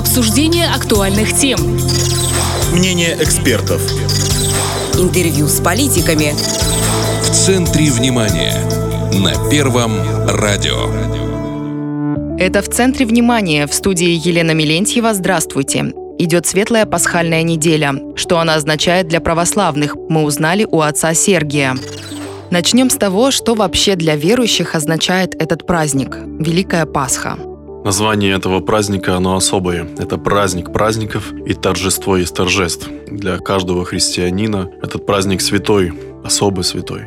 Обсуждение актуальных тем. Мнение экспертов. Интервью с политиками. В центре внимания. На Первом радио. Это «В центре внимания» в студии Елена Милентьева. Здравствуйте. Идет светлая пасхальная неделя. Что она означает для православных, мы узнали у отца Сергия. Начнем с того, что вообще для верующих означает этот праздник – Великая Пасха. Название этого праздника, оно особое. Это праздник праздников и торжество из торжеств. Для каждого христианина этот праздник святой, особый святой.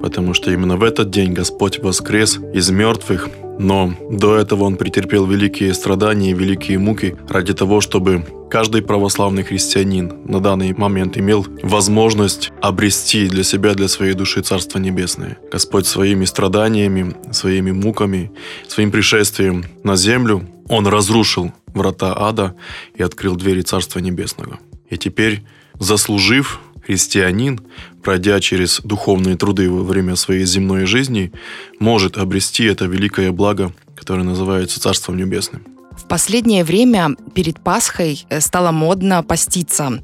Потому что именно в этот день Господь воскрес из мертвых, но до этого Он претерпел великие страдания и великие муки ради того, чтобы каждый православный христианин на данный момент имел возможность обрести для себя, для своей души Царство Небесное. Господь своими страданиями, своими муками, своим пришествием на землю, Он разрушил врата ада и открыл двери Царства Небесного. И теперь, заслужив христианин, пройдя через духовные труды во время своей земной жизни, может обрести это великое благо, которое называется Царством Небесным. В последнее время перед Пасхой э, стало модно поститься.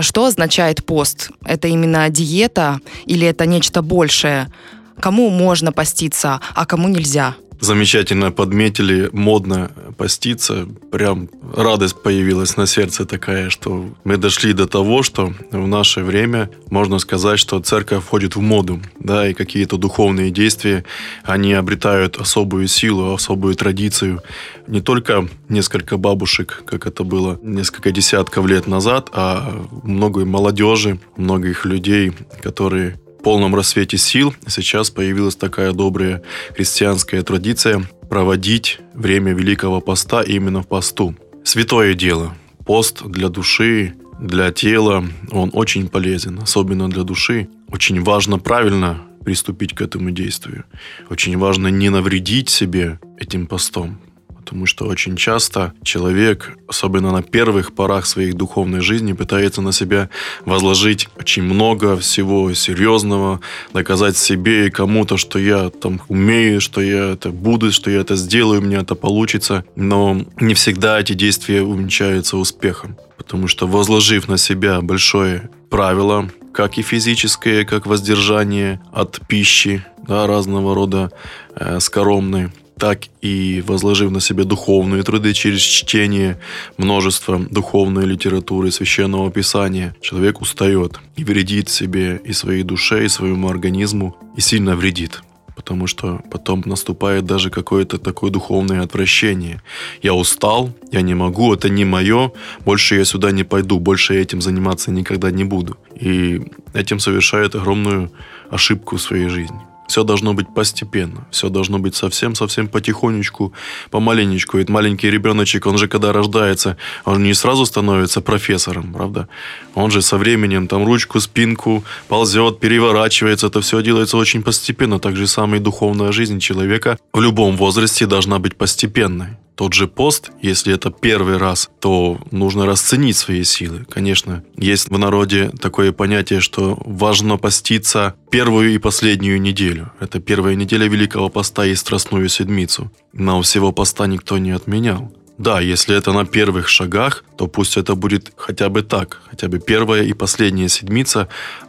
Что означает пост? Это именно диета или это нечто большее? Кому можно поститься, а кому нельзя? Замечательно подметили, модно поститься. Прям радость появилась на сердце такая, что мы дошли до того, что в наше время можно сказать, что церковь входит в моду, да, и какие-то духовные действия, они обретают особую силу, особую традицию. Не только несколько бабушек, как это было несколько десятков лет назад, а много молодежи, многих людей, которые полном рассвете сил сейчас появилась такая добрая христианская традиция проводить время Великого Поста именно в посту. Святое дело. Пост для души, для тела, он очень полезен, особенно для души. Очень важно правильно приступить к этому действию. Очень важно не навредить себе этим постом потому что очень часто человек, особенно на первых порах своей духовной жизни, пытается на себя возложить очень много всего серьезного, доказать себе и кому-то, что я там умею, что я это буду, что я это сделаю, у меня это получится. Но не всегда эти действия увенчаются успехом, потому что возложив на себя большое правило, как и физическое, как воздержание от пищи, да, разного рода э, скоромной, так и возложив на себя духовные труды через чтение множества духовной литературы, священного писания, человек устает и вредит себе и своей душе, и своему организму, и сильно вредит потому что потом наступает даже какое-то такое духовное отвращение. Я устал, я не могу, это не мое, больше я сюда не пойду, больше я этим заниматься никогда не буду. И этим совершает огромную ошибку в своей жизни. Все должно быть постепенно, все должно быть совсем-совсем потихонечку, помаленечку. Ведь маленький ребеночек, он же когда рождается, он не сразу становится профессором, правда? Он же со временем там ручку, спинку ползет, переворачивается. Это все делается очень постепенно. Так же самое духовная жизнь человека в любом возрасте должна быть постепенной тот же пост, если это первый раз, то нужно расценить свои силы. Конечно, есть в народе такое понятие, что важно поститься первую и последнюю неделю. Это первая неделя Великого Поста и Страстную Седмицу. Но всего поста никто не отменял. Да, если это на первых шагах, то пусть это будет хотя бы так, хотя бы первая и последняя седмица,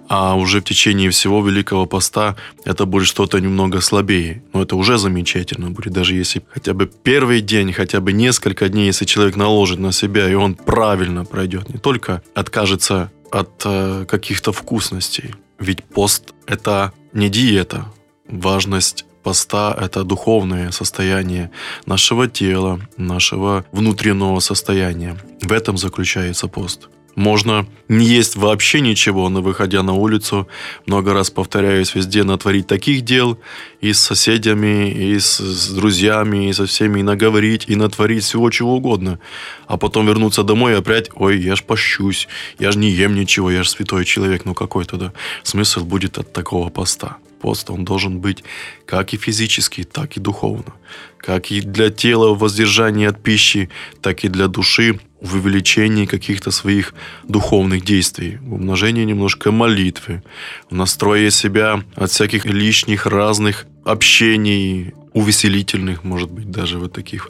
а уже в течение всего Великого Поста это будет что-то немного слабее. Но это уже замечательно будет, даже если хотя бы первый день, хотя бы несколько дней, если человек наложит на себя, и он правильно пройдет, не только откажется от э, каких-то вкусностей. Ведь пост – это не диета. Важность поста – это духовное состояние нашего тела, нашего внутреннего состояния. В этом заключается пост. Можно не есть вообще ничего, но выходя на улицу, много раз повторяюсь, везде натворить таких дел и с соседями, и с, с друзьями, и со всеми, и наговорить, и натворить всего чего угодно. А потом вернуться домой и опять, ой, я ж пощусь, я ж не ем ничего, я ж святой человек. Ну какой тогда смысл будет от такого поста? Пост, он должен быть как и физически, так и духовно. Как и для тела воздержание от пищи, так и для души в увеличении каких-то своих духовных действий, в умножении немножко молитвы, в настрое себя от всяких лишних разных общений, увеселительных, может быть, даже вот таких,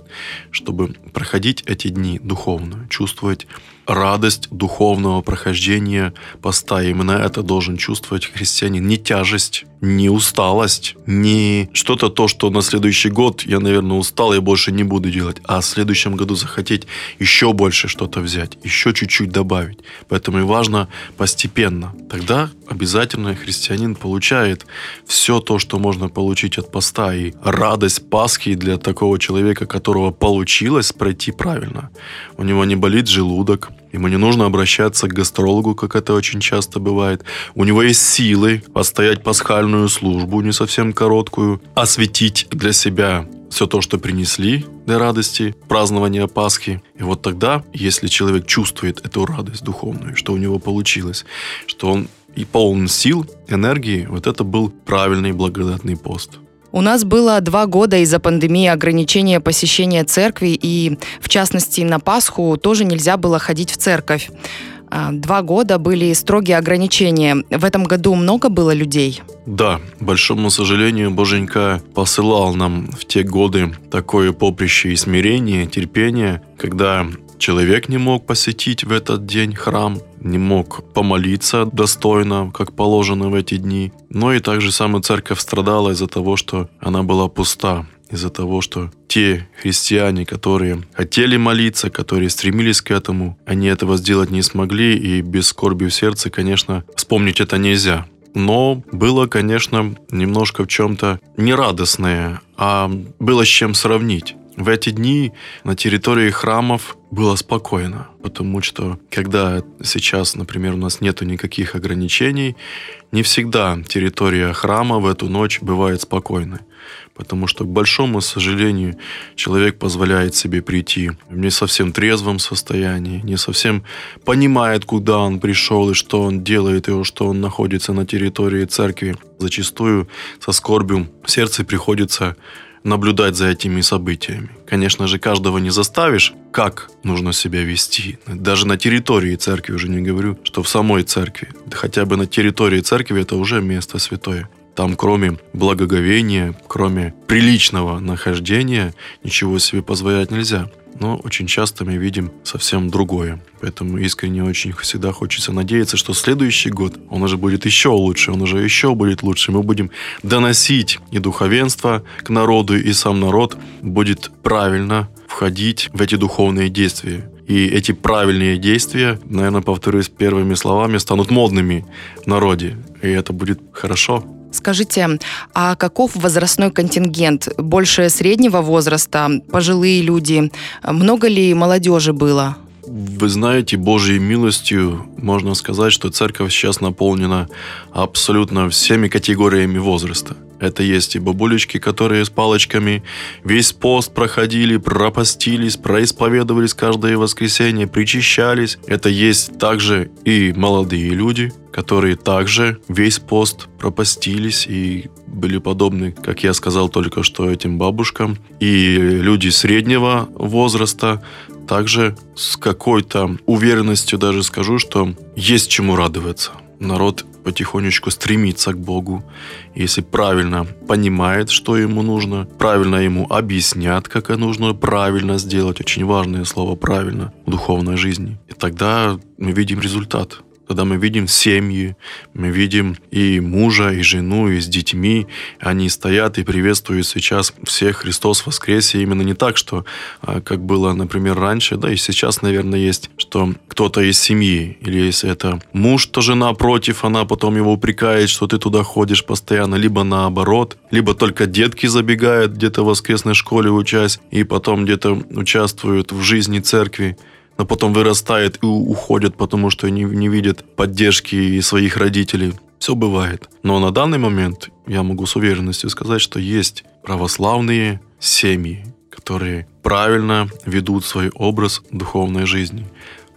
чтобы проходить эти дни духовно, чувствовать радость духовного прохождения поста. Именно это должен чувствовать христианин. Не тяжесть, не усталость, не что-то то, что на следующий год я, наверное, устал, я больше не буду делать, а в следующем году захотеть еще больше что-то взять, еще чуть-чуть добавить. Поэтому и важно постепенно. Тогда обязательно христианин получает все то, что можно получить от поста. И радость Пасхи для такого человека, которого получилось пройти правильно. У него не болит желудок, Ему не нужно обращаться к гастрологу, как это очень часто бывает. У него есть силы постоять пасхальную службу, не совсем короткую, осветить для себя все то, что принесли для радости, празднования Пасхи. И вот тогда, если человек чувствует эту радость духовную, что у него получилось, что он и полон сил, энергии, вот это был правильный благодатный пост. У нас было два года из-за пандемии ограничения посещения церкви, и в частности на Пасху тоже нельзя было ходить в церковь. А, два года были строгие ограничения. В этом году много было людей? Да, большому сожалению, Боженька посылал нам в те годы такое поприще и смирение, терпение, когда человек не мог посетить в этот день храм, не мог помолиться достойно, как положено в эти дни. Но и также сама церковь страдала из-за того, что она была пуста, из-за того, что те христиане, которые хотели молиться, которые стремились к этому, они этого сделать не смогли, и без скорби в сердце, конечно, вспомнить это нельзя. Но было, конечно, немножко в чем-то нерадостное, а было с чем сравнить. В эти дни на территории храмов было спокойно, потому что когда сейчас, например, у нас нету никаких ограничений, не всегда территория храма в эту ночь бывает спокойной. Потому что, к большому сожалению, человек позволяет себе прийти в не совсем трезвом состоянии, не совсем понимает, куда он пришел и что он делает, и что он находится на территории церкви. Зачастую со скорбью сердце приходится наблюдать за этими событиями. Конечно же, каждого не заставишь, как нужно себя вести. Даже на территории церкви уже не говорю, что в самой церкви. Хотя бы на территории церкви это уже место святое. Там кроме благоговения, кроме приличного нахождения, ничего себе позволять нельзя но очень часто мы видим совсем другое. Поэтому искренне очень всегда хочется надеяться, что следующий год, он уже будет еще лучше, он уже еще будет лучше. Мы будем доносить и духовенство к народу, и сам народ будет правильно входить в эти духовные действия. И эти правильные действия, наверное, повторюсь первыми словами, станут модными в народе. И это будет хорошо. Скажите, а каков возрастной контингент? Больше среднего возраста, пожилые люди? Много ли молодежи было? Вы знаете, Божьей милостью можно сказать, что церковь сейчас наполнена абсолютно всеми категориями возраста. Это есть и бабулечки, которые с палочками весь пост проходили, пропостились, происповедовались каждое воскресенье, причащались. Это есть также и молодые люди, которые также весь пост пропостились и были подобны, как я сказал только что, этим бабушкам. И люди среднего возраста также с какой-то уверенностью даже скажу, что есть чему радоваться. Народ потихонечку стремится к Богу. Если правильно понимает, что ему нужно, правильно ему объяснят, как это нужно правильно сделать, очень важное слово «правильно» в духовной жизни. И тогда мы видим результат когда мы видим семьи, мы видим и мужа, и жену, и с детьми, они стоят и приветствуют сейчас всех. Христос воскресе. Именно не так, что а, как было, например, раньше, да и сейчас, наверное, есть, что кто-то из семьи, или если это муж, то жена против, она потом его упрекает, что ты туда ходишь постоянно, либо наоборот, либо только детки забегают где-то в воскресной школе учась, и потом где-то участвуют в жизни церкви но потом вырастает и уходят, потому что не, не видят поддержки своих родителей. Все бывает. Но на данный момент я могу с уверенностью сказать, что есть православные семьи, которые правильно ведут свой образ духовной жизни,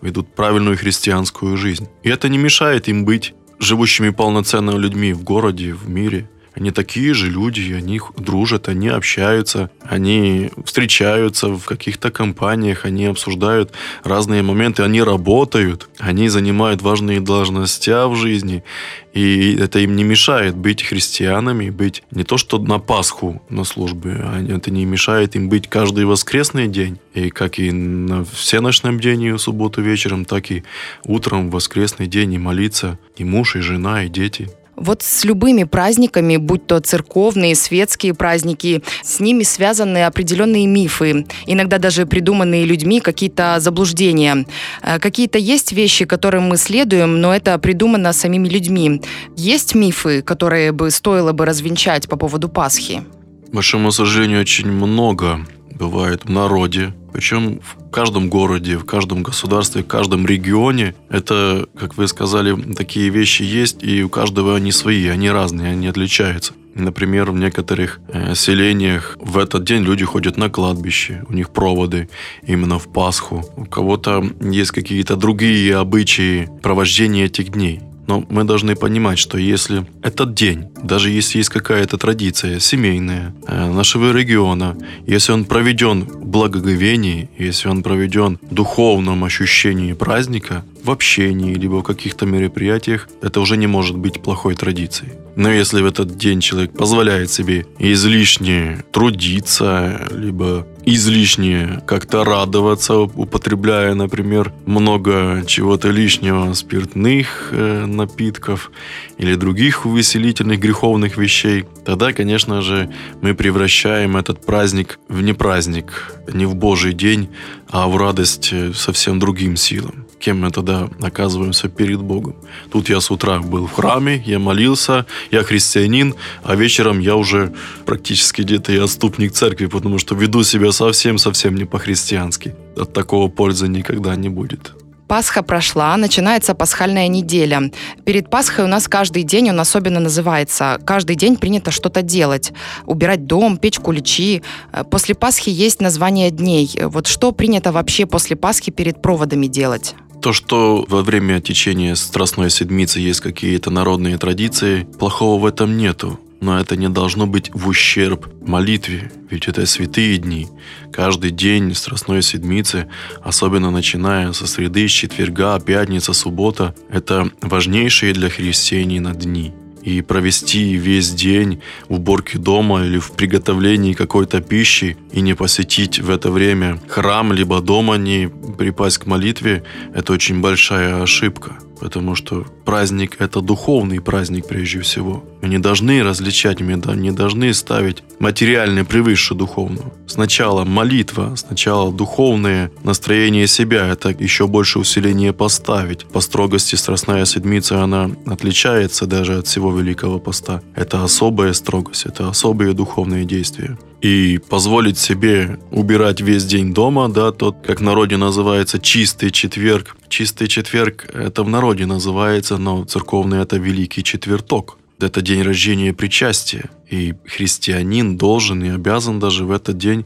ведут правильную христианскую жизнь. И это не мешает им быть живущими полноценно людьми в городе, в мире. Они такие же люди, они дружат, они общаются, они встречаются в каких-то компаниях, они обсуждают разные моменты, они работают, они занимают важные должности в жизни. И это им не мешает быть христианами, быть не то что на Пасху на службе, а это не мешает им быть каждый воскресный день. И как и на всеночном день в субботу вечером, так и утром в воскресный день и молиться и муж, и жена, и дети. Вот с любыми праздниками, будь то церковные, светские праздники, с ними связаны определенные мифы, иногда даже придуманные людьми какие-то заблуждения. Э, какие-то есть вещи, которым мы следуем, но это придумано самими людьми. Есть мифы, которые бы стоило бы развенчать по поводу Пасхи? К большому сожалению, очень много бывает в народе, причем в каждом городе, в каждом государстве, в каждом регионе. Это, как вы сказали, такие вещи есть, и у каждого они свои, они разные, они отличаются. Например, в некоторых э, селениях в этот день люди ходят на кладбище, у них проводы именно в Пасху. У кого-то есть какие-то другие обычаи провождения этих дней. Но мы должны понимать, что если этот день, даже если есть какая-то традиция семейная э, нашего региона, если он проведен в благоговении, если он проведен в духовном ощущении праздника, в общении, либо в каких-то мероприятиях, это уже не может быть плохой традицией. Но если в этот день человек позволяет себе излишне трудиться, либо излишне как-то радоваться, употребляя, например, много чего-то лишнего, спиртных э, напитков или других увеселительных греховных вещей, тогда, конечно же, мы превращаем этот праздник в не праздник, не в Божий день, а в радость э, совсем другим силам кем мы тогда оказываемся перед Богом. Тут я с утра был в храме, я молился, я христианин, а вечером я уже практически где-то и отступник церкви, потому что веду себя совсем-совсем не по-христиански. От такого пользы никогда не будет. Пасха прошла, начинается пасхальная неделя. Перед Пасхой у нас каждый день, он особенно называется. Каждый день принято что-то делать. Убирать дом, печь куличи. После Пасхи есть название дней. Вот что принято вообще после Пасхи перед проводами делать? То, что во время течения Страстной Седмицы есть какие-то народные традиции, плохого в этом нету. Но это не должно быть в ущерб молитве, ведь это святые дни. Каждый день Страстной Седмицы, особенно начиная со среды, с четверга, пятница, суббота, это важнейшие для христианина дни – и провести весь день в уборке дома или в приготовлении какой-то пищи и не посетить в это время храм, либо дома не припасть к молитве, это очень большая ошибка. Потому что праздник – это духовный праздник прежде всего. Мы не должны различать, мы не должны ставить материальное превыше духовного. Сначала молитва, сначала духовное настроение себя – это еще больше усиление поставить. По строгости Страстная Седмица, она отличается даже от всего Великого Поста. Это особая строгость, это особые духовные действия и позволить себе убирать весь день дома, да, тот, как в народе называется, чистый четверг. Чистый четверг это в народе называется, но церковный это Великий Четверток. Это день рождения причастия. И христианин должен и обязан даже в этот день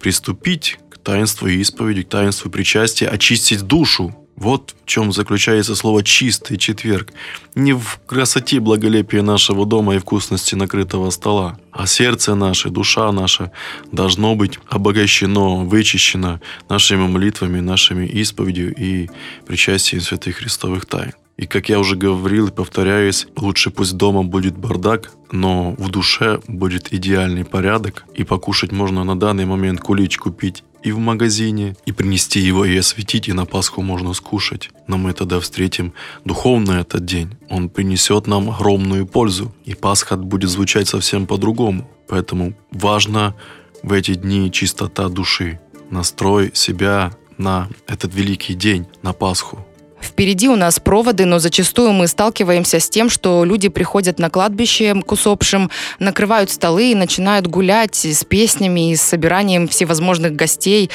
приступить к таинству исповеди, к таинству причастия, очистить душу вот в чем заключается слово «чистый четверг». Не в красоте благолепия нашего дома и вкусности накрытого стола, а сердце наше, душа наша должно быть обогащено, вычищено нашими молитвами, нашими исповедью и причастием святых христовых тайн. И как я уже говорил и повторяюсь, лучше пусть дома будет бардак, но в душе будет идеальный порядок, и покушать можно на данный момент кулич купить и в магазине, и принести его и осветить, и на Пасху можно скушать. Но мы тогда встретим духовный этот день. Он принесет нам огромную пользу, и Пасха будет звучать совсем по-другому. Поэтому важно в эти дни чистота души, настрой себя на этот великий день, на Пасху. Впереди у нас проводы, но зачастую мы сталкиваемся с тем, что люди приходят на кладбище к усопшим, накрывают столы и начинают гулять с песнями и с собиранием всевозможных гостей.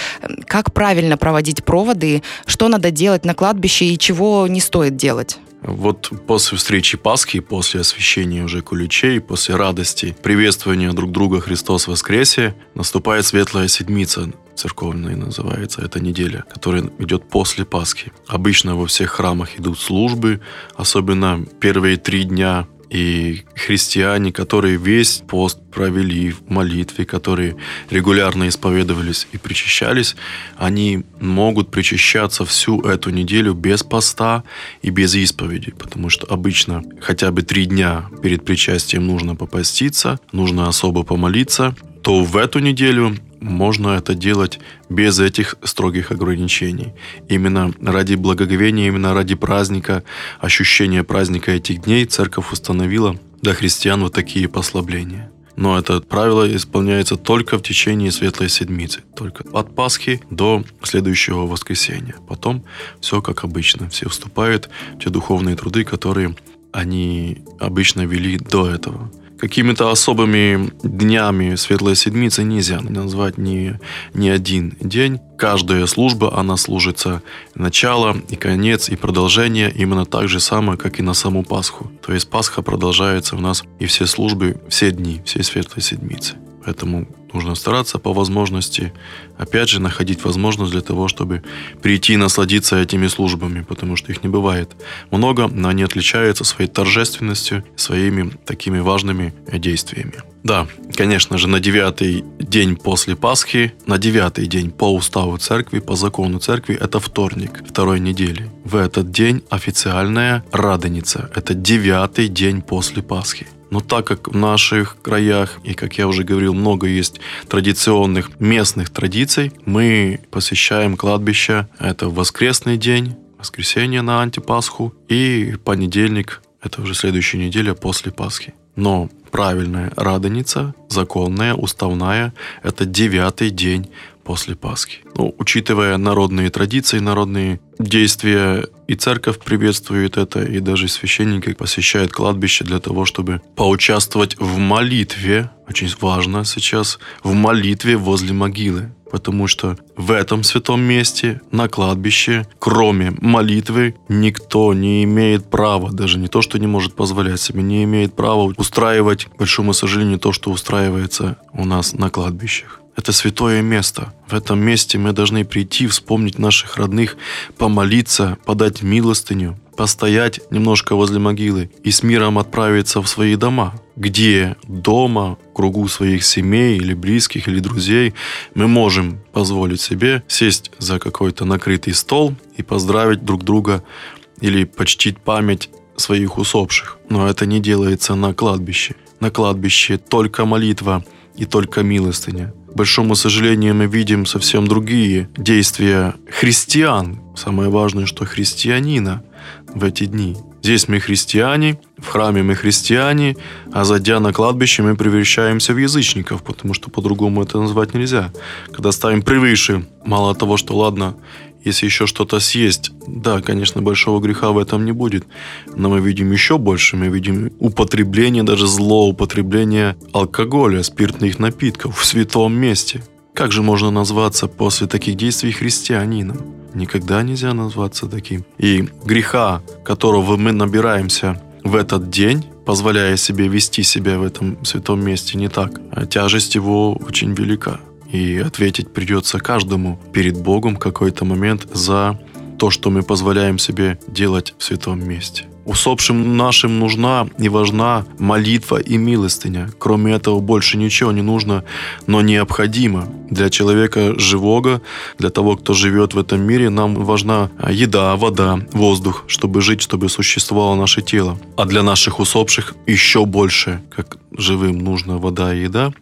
Как правильно проводить проводы, что надо делать на кладбище и чего не стоит делать? Вот после встречи Пасхи, после освящения уже куличей, после радости, приветствования друг друга Христос воскресе, наступает Светлая Седмица, церковная называется эта неделя, которая идет после Пасхи. Обычно во всех храмах идут службы, особенно первые три дня И христиане, которые весь пост провели в молитве, которые регулярно исповедовались и причащались, они могут причащаться всю эту неделю без поста и без исповеди, потому что обычно хотя бы три дня перед причастием нужно попаститься, нужно особо помолиться, то в эту неделю можно это делать без этих строгих ограничений. Именно ради благоговения, именно ради праздника, ощущения праздника этих дней церковь установила для христиан вот такие послабления. Но это правило исполняется только в течение Светлой Седмицы, только от Пасхи до следующего воскресенья. Потом все как обычно, все вступают в те духовные труды, которые они обычно вели до этого какими-то особыми днями Светлой Седмицы нельзя назвать ни, ни один день. Каждая служба, она служится начало и конец, и продолжение именно так же самое, как и на саму Пасху. То есть Пасха продолжается у нас и все службы, все дни, все Светлой Седмицы. Поэтому нужно стараться по возможности, опять же, находить возможность для того, чтобы прийти и насладиться этими службами, потому что их не бывает много, но они отличаются своей торжественностью, своими такими важными действиями. Да, конечно же, на девятый день после Пасхи, на девятый день по уставу церкви, по закону церкви, это вторник второй недели. В этот день официальная Радоница. Это девятый день после Пасхи. Но так как в наших краях, и как я уже говорил, много есть традиционных местных традиций, мы посещаем кладбище. Это воскресный день, воскресенье на антипасху и понедельник, это уже следующая неделя после Пасхи. Но правильная радоница, законная, уставная, это девятый день после Пасхи. Ну, учитывая народные традиции, народные действия, и церковь приветствует это, и даже священники посещают кладбище для того, чтобы поучаствовать в молитве, очень важно сейчас, в молитве возле могилы. Потому что в этом святом месте, на кладбище, кроме молитвы, никто не имеет права, даже не то, что не может позволять себе, не имеет права устраивать, к большому сожалению, то, что устраивается у нас на кладбищах. Это святое место. В этом месте мы должны прийти, вспомнить наших родных, помолиться, подать милостыню, постоять немножко возле могилы и с миром отправиться в свои дома, где дома, в кругу своих семей или близких или друзей мы можем позволить себе сесть за какой-то накрытый стол и поздравить друг друга или почтить память своих усопших. Но это не делается на кладбище. На кладбище только молитва и только милостыня большому сожалению, мы видим совсем другие действия христиан. Самое важное, что христианина в эти дни. Здесь мы христиане, в храме мы христиане, а зайдя на кладбище мы превращаемся в язычников, потому что по-другому это назвать нельзя. Когда ставим превыше, мало того, что ладно, если еще что-то съесть, да, конечно, большого греха в этом не будет. Но мы видим еще больше. Мы видим употребление, даже злоупотребление алкоголя, спиртных напитков в святом месте. Как же можно назваться после таких действий христианином? Никогда нельзя назваться таким. И греха, которого мы набираемся в этот день, позволяя себе вести себя в этом святом месте не так, а тяжесть его очень велика. И ответить придется каждому перед Богом какой-то момент за то, что мы позволяем себе делать в святом месте. Усопшим нашим нужна и важна молитва и милостыня. Кроме этого больше ничего не нужно, но необходимо. Для человека живого, для того, кто живет в этом мире, нам важна еда, вода, воздух, чтобы жить, чтобы существовало наше тело. А для наших усопших еще больше, как живым нужна вода и еда,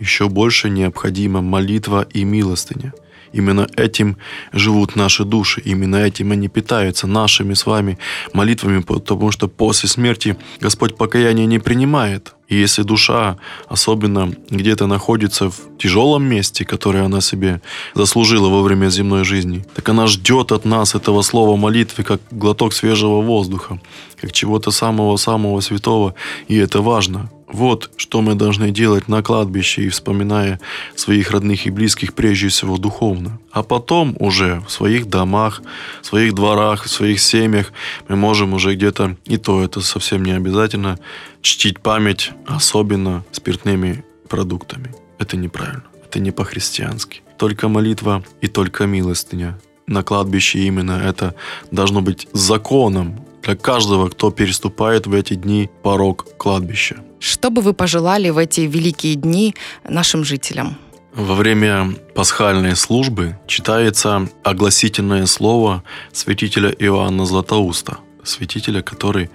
еще больше необходима молитва и милостыня. Именно этим живут наши души, именно этим они питаются нашими с вами молитвами, потому что после смерти Господь покаяние не принимает. И если душа особенно где-то находится в тяжелом месте, которое она себе заслужила во время земной жизни, так она ждет от нас этого слова молитвы, как глоток свежего воздуха, как чего-то самого-самого святого, и это важно. Вот что мы должны делать на кладбище и вспоминая своих родных и близких прежде всего духовно. А потом уже в своих домах, в своих дворах, в своих семьях мы можем уже где-то, и то это совсем не обязательно, чтить память особенно спиртными продуктами. Это неправильно, это не по-христиански. Только молитва и только милостыня. На кладбище именно это должно быть законом для каждого, кто переступает в эти дни порог кладбища. Что бы вы пожелали в эти великие дни нашим жителям? Во время пасхальной службы читается огласительное слово святителя Иоанна Златоуста, святителя, который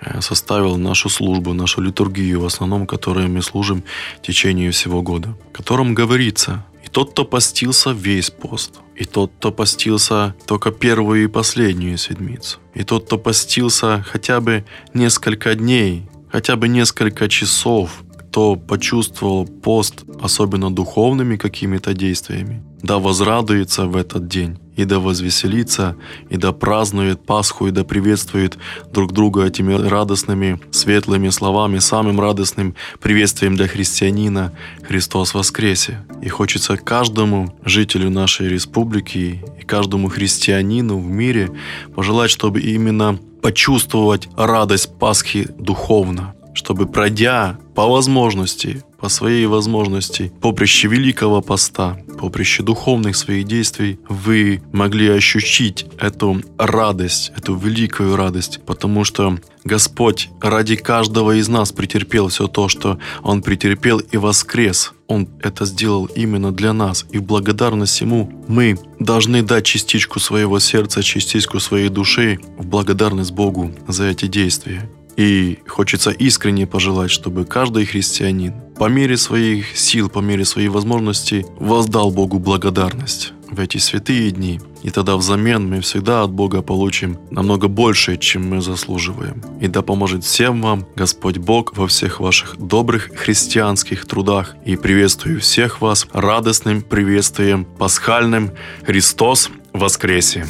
э, составил нашу службу, нашу литургию, в основном, которой мы служим в течение всего года, в котором говорится «И тот, кто постился весь пост, и тот, кто постился только первую и последнюю седмицу, и тот, кто постился хотя бы несколько дней, хотя бы несколько часов, кто почувствовал пост, особенно духовными какими-то действиями, да возрадуется в этот день, и да возвеселится, и да празднует Пасху, и да приветствует друг друга этими радостными, светлыми словами, самым радостным приветствием для христианина «Христос воскресе». И хочется каждому жителю нашей республики и каждому христианину в мире пожелать, чтобы именно почувствовать радость Пасхи духовно, чтобы пройдя по возможности, по своей возможности, поприще Великого Поста, поприще духовных своих действий, вы могли ощутить эту радость, эту великую радость, потому что Господь ради каждого из нас претерпел все то, что Он претерпел и воскрес. Он это сделал именно для нас. И в благодарность Ему мы должны дать частичку своего сердца, частичку своей души в благодарность Богу за эти действия. И хочется искренне пожелать, чтобы каждый христианин по мере своих сил, по мере своей возможностей воздал Богу благодарность в эти святые дни. И тогда взамен мы всегда от Бога получим намного больше, чем мы заслуживаем. И да поможет всем вам Господь Бог во всех ваших добрых христианских трудах. И приветствую всех вас радостным приветствием пасхальным Христос воскресе!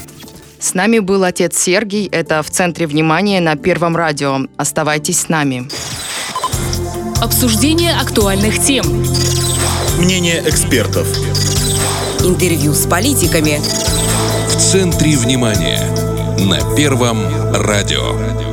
С нами был отец Сергий. Это в центре внимания на Первом радио. Оставайтесь с нами. Обсуждение актуальных тем. Мнение экспертов. Интервью с политиками. В центре внимания на Первом радио.